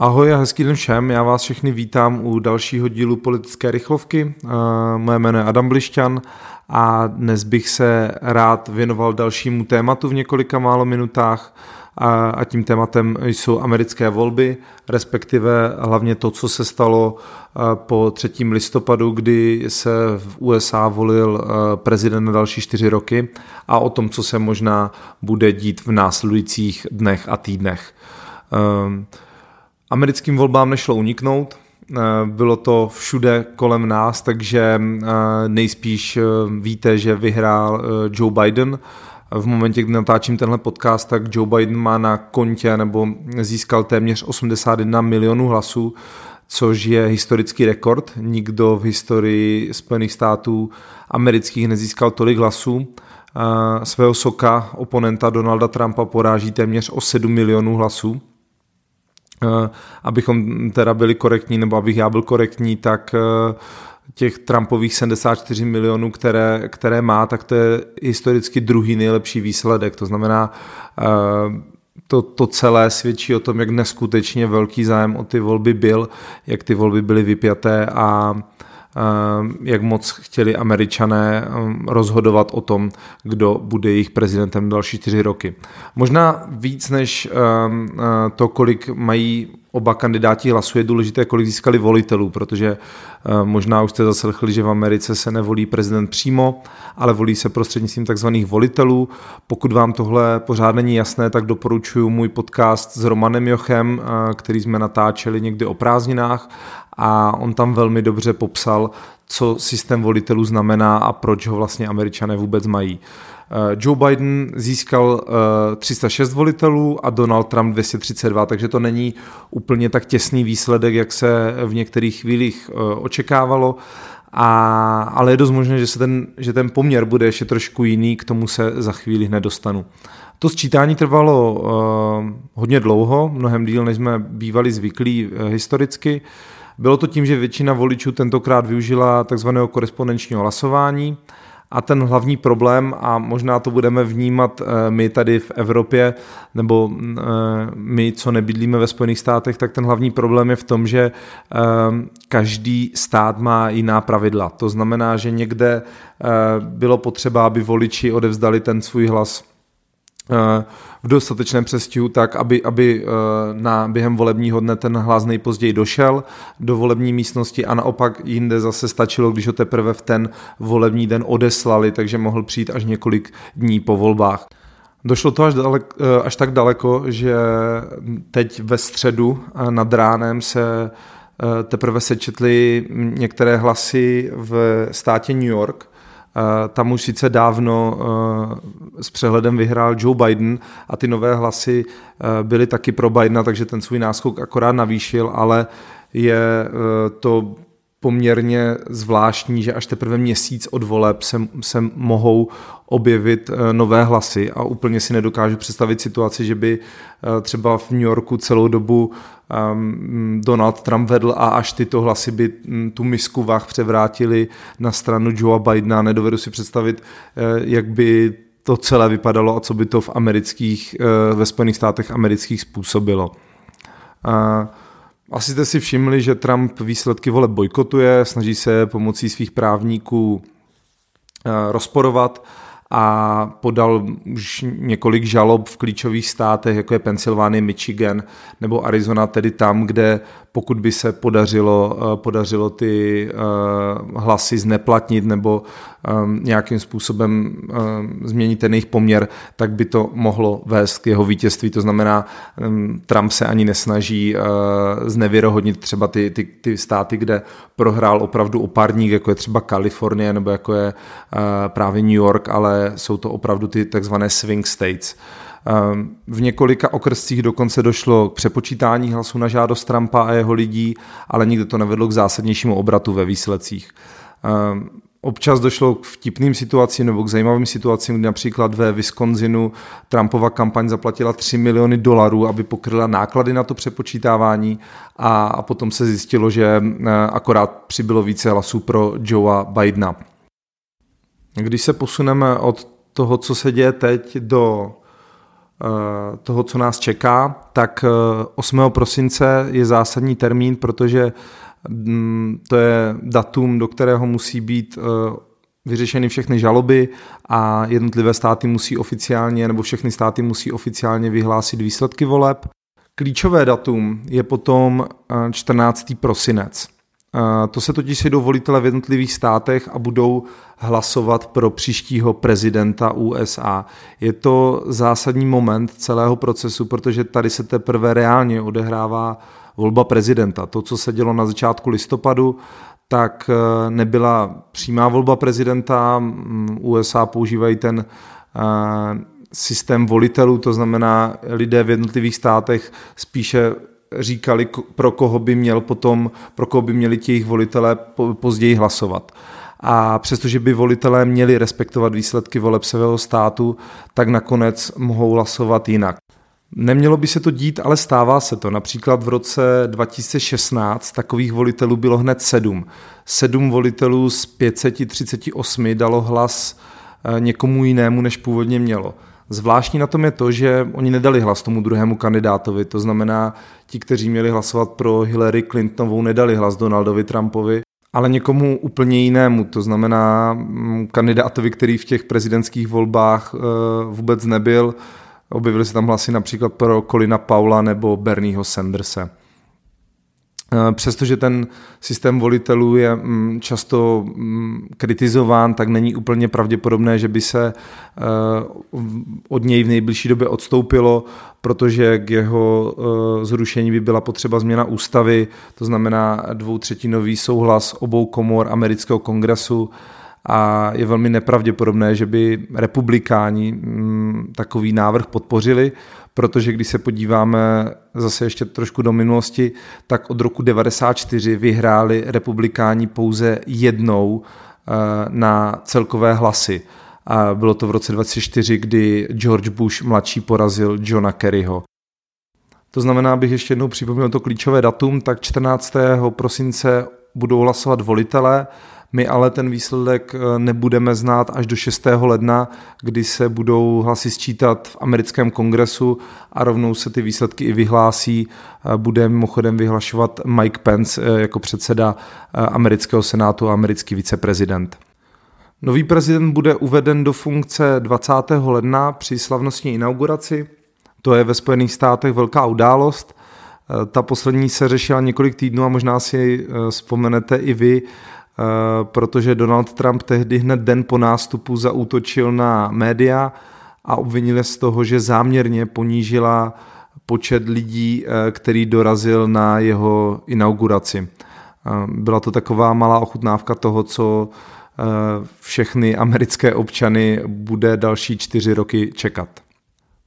Ahoj a hezký den všem, já vás všechny vítám u dalšího dílu politické rychlovky. Eh, moje jméno je Adam Blišťan a dnes bych se rád věnoval dalšímu tématu v několika málo minutách a tím tématem jsou americké volby, respektive hlavně to, co se stalo eh, po 3. listopadu, kdy se v USA volil eh, prezident na další čtyři roky a o tom, co se možná bude dít v následujících dnech a týdnech. Americkým volbám nešlo uniknout, eh, bylo to všude kolem nás, takže eh, nejspíš eh, víte, že vyhrál Joe Biden. V momentě, kdy natáčím tenhle podcast, tak Joe Biden má na kontě nebo získal téměř 81 milionů hlasů, což je historický rekord. Nikdo v historii Spojených států amerických nezískal tolik hlasů. Svého soka, oponenta Donalda Trumpa, poráží téměř o 7 milionů hlasů. Eh, abychom teda byli korektní, nebo abych já byl korektní, tak eh, těch Trumpových 74 milionů, které, které má, tak to je historicky druhý nejlepší výsledek. To znamená, eh, to, to celé svědčí o tom, jak neskutečně velký zájem o ty volby byl, jak ty volby byly vypjaté a jak moc chtěli američané ehm, rozhodovat o tom, kdo bude jejich prezidentem další čtyři roky. Možná víc než ehm, eh, to, kolik mají oba kandidáti hlasů, je důležité, kolik získali volitelů, protože možná už jste zaslechli, že v Americe se nevolí prezident přímo, ale volí se prostřednictvím takzvaných volitelů. Pokud vám tohle pořád není jasné, tak doporučuji můj podcast s Romanem Jochem, eh, který jsme natáčeli někdy o prázdninách a on tam velmi dobře popsal, co systém volitelů znamená a proč ho vlastně američané vůbec mají. Eh, Joe Biden získal 306 eh, volitelů a Donald Trump 232, takže to není úplně tak těsný výsledek, jak se v některých chvílích eh, očekávalo. A, ale je dost možné, že, se ten, že ten poměr bude ještě trošku jiný, k tomu se za chvíli hned dostanu. To sčítání trvalo uh, hodně dlouho, mnohem díl, než jsme bývali zvyklí uh, historicky. Uh, bylo to tím, že většina voličů tentokrát využila takzvaného korespondenčního hlasování a ten hlavní problém, a možná to budeme vnímat eh, my tady v Evropě, nebo eh, my, co nebydlíme ve Spojených státech, tak ten hlavní problém je v tom, že eh, každý stát má jiná pravidla. To znamená, že někde bylo potřeba, aby voliči odevzdali ten svůj hlas v dostatečném přestihu tak, aby, aby eh, na během volebního dne ten hlas nejpozději došel do volební místnosti a naopak jinde zase stačilo, když ho teprve v ten volební den odeslali, takže mohl přijít až několik dní po volbách. Došlo to až, dalek, eh, až tak daleko, že teď ve středu eh, nad ránem se teprve sečetly některé hlasy v státě New York, Eh, tam už sice dávno eh, s přehledem vyhrál Joe Biden a ty nové hlasy eh, byly taky pro Bidena, takže ten svůj náskok akorát navýšil, ale je to poměrně zvláštní, že až teprve měsíc od voleb se, se mohou objevit nové hlasy a úplně si nedokážu představit situaci, že by třeba v New Yorku celou dobu um, Donald Trump vedl a až tyto hlasy by mm, tu misku vah převrátili na stranu Joea Bidena. Nedovedu si představit, eh, jak by to celé vypadalo a co by to v amerických, eh, ve Spojených státech amerických způsobilo. Asi jste si všimli, že Trump výsledky voleb bojkotuje, snaží se pomocí svých právníků eh, rozporovat a podal už několik žalob v klíčových státech, jako je Pensylvánie, Michigan nebo Arizona, tedy tam, kde pokud by se podařilo, eh, podařilo ty eh, hlasy zneplatnit nebo ehm, nějakým způsobem ehm, změnit ten jejich poměr, tak by to mohlo vést k jeho vítězství. To znamená, ehm, Trump se ani nesnaží eh, znevěrohodnit třeba ty, ty, ty státy, kde prohrál opravdu opárník, jako je třeba Kalifornie nebo jako je právě New York, ale jsou to opravdu ty takzvané swing states. Ehm, v několika okrscích dokonce došlo k přepočítání hlasů na žádost Trumpa a jeho lidí, ale nikdy to nevedlo k zásadnějšímu obratu ve výsledcích. Ehm, občas došlo k vtipným situacím nebo k zajímavým situacím, kdy například ve Wisconsinu Trumpova kampaň zaplatila 3 miliony dolarů, aby pokryla náklady na to přepočítávání a, potom se zjistilo, že eh, akorát přibylo více hlasů pro Joea Bidena. Když se posuneme od toho, co se děje teď, do toho, co nás čeká, tak 8. prosince je zásadní termín, protože mm, to je datum, do kterého musí být vyřešeny všechny žaloby a jednotlivé státy musí oficiálně, nebo všechny státy musí oficiálně vyhlásit výsledky voleb. Klíčové datum je potom 14. Eh, prosinec. To se totiž sejdou volitele v jednotlivých státech a budou hlasovat pro příštího prezidenta USA. Je to zásadní moment celého procesu, protože tady se teprve reálně odehrává volba prezidenta. To, co se dělo na začátku listopadu, tak eh, nebyla přímá volba prezidenta. Mm, USA používají ten eh, systém volitelů, to znamená lidé v jednotlivých státech spíše říkali, pro koho by měl potom, pro koho by měli ti jejich volitelé později hlasovat. A přestože by volitelé měli respektovat výsledky voleb svého státu, tak nakonec mohou hlasovat jinak. Nemělo by se to dít, ale stává se to. Například v roce 2016 takových volitelů bylo hned sedm. Sedm volitelů z 538 dalo hlas eh, někomu jinému, než původně mělo. Zvláštní na tom je to, že oni nedali hlas tomu druhému kandidátovi, to znamená, ti, kteří měli hlasovat pro Hillary Clintonovou, nedali hlas Donaldovi Trumpovi, ale někomu úplně jinému, to znamená mm, kandidátovi, který v těch prezidentských volbách eh, vůbec nebyl, Objevily se tam hlasy například pro Colina Paula nebo Bernieho Sandersa. Eh, přestože ten systém volitelů je mm, často mm, kritizován, tak není úplně pravděpodobné, že by se eh, od něj v nejbližší době odstoupilo, protože k jeho eh, zrušení by byla potřeba změna ústavy, to znamená dvoutřetinový souhlas obou komor amerického kongresu. A je velmi nepravděpodobné, že by republikáni mm, takový návrh podpořili, protože když se podíváme zase ještě trošku do minulosti, tak od roku 94 vyhráli republikáni pouze jednou eh, na celkové hlasy. A bylo to v roce 2004, kdy George Bush mladší porazil Johna Kerryho. To znamená, abych ještě jednou připomněl to klíčové datum, tak 14. prosince budou hlasovat volitelé, my ale ten výsledek eh, nebudeme znát až do 6. ledna, kdy se budou hlasy sčítat v americkém kongresu a rovnou se ty výsledky i vyhlásí. Eh, bude mimochodem vyhlašovat Mike Pence eh, jako předseda amerického senátu a americký viceprezident. Nový prezident bude uveden do funkce 20. ledna při slavnostní inauguraci. To je ve Spojených státech velká událost. Ta poslední se řešila několik týdnů a možná si vzpomenete i vy, protože Donald Trump tehdy hned den po nástupu zaútočil na média a obvinil z toho, že záměrně ponížila počet lidí, eh, který dorazil na jeho inauguraci. Eh, byla to taková malá ochutnávka toho, co všechny americké občany bude další čtyři roky čekat.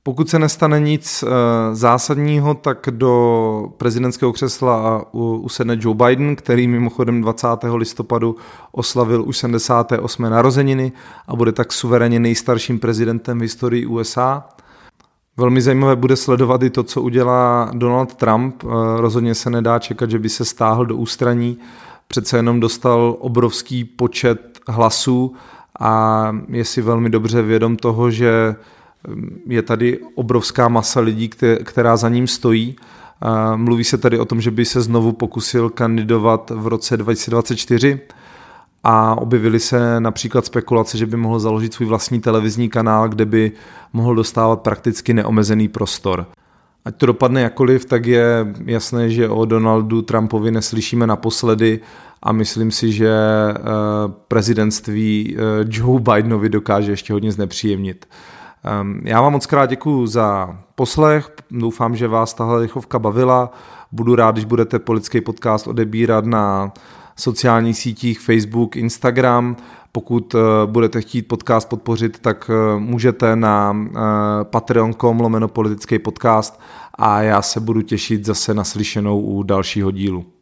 Pokud se nestane nic eh, zásadního, tak do prezidentského křesla usedne Joe Biden, který mimochodem 20. listopadu oslavil už 78. narozeniny a bude tak suverénně nejstarším prezidentem v historii USA. Velmi zajímavé bude sledovat i to, co udělá Donald Trump. Eh, rozhodně se nedá čekat, že by se stáhl do ústraní. Přece jenom dostal obrovský počet hlasů a je si velmi dobře vědom toho, že je tady obrovská masa lidí, která za ním stojí. Mluví se tady o tom, že by se znovu pokusil kandidovat v roce 2024 a objevily se například spekulace, že by mohl založit svůj vlastní televizní kanál, kde by mohl dostávat prakticky neomezený prostor. Ať to dopadne jakoliv, tak je jasné, že o Donaldu Trumpovi neslyšíme naposledy a myslím si, že eh, prezidentství eh, Joe Bidenovi dokáže ještě hodně znepříjemnit. Ehm, já vám moc krát děkuji za poslech, doufám, že vás tahle rychlovka bavila. Budu rád, když budete politický podcast odebírat na sociálních sítích Facebook, Instagram. Pokud eh, budete chtít podcast podpořit, tak eh, můžete na eh, patreon.com lomeno politický podcast a já se budu těšit zase na slyšenou u dalšího dílu.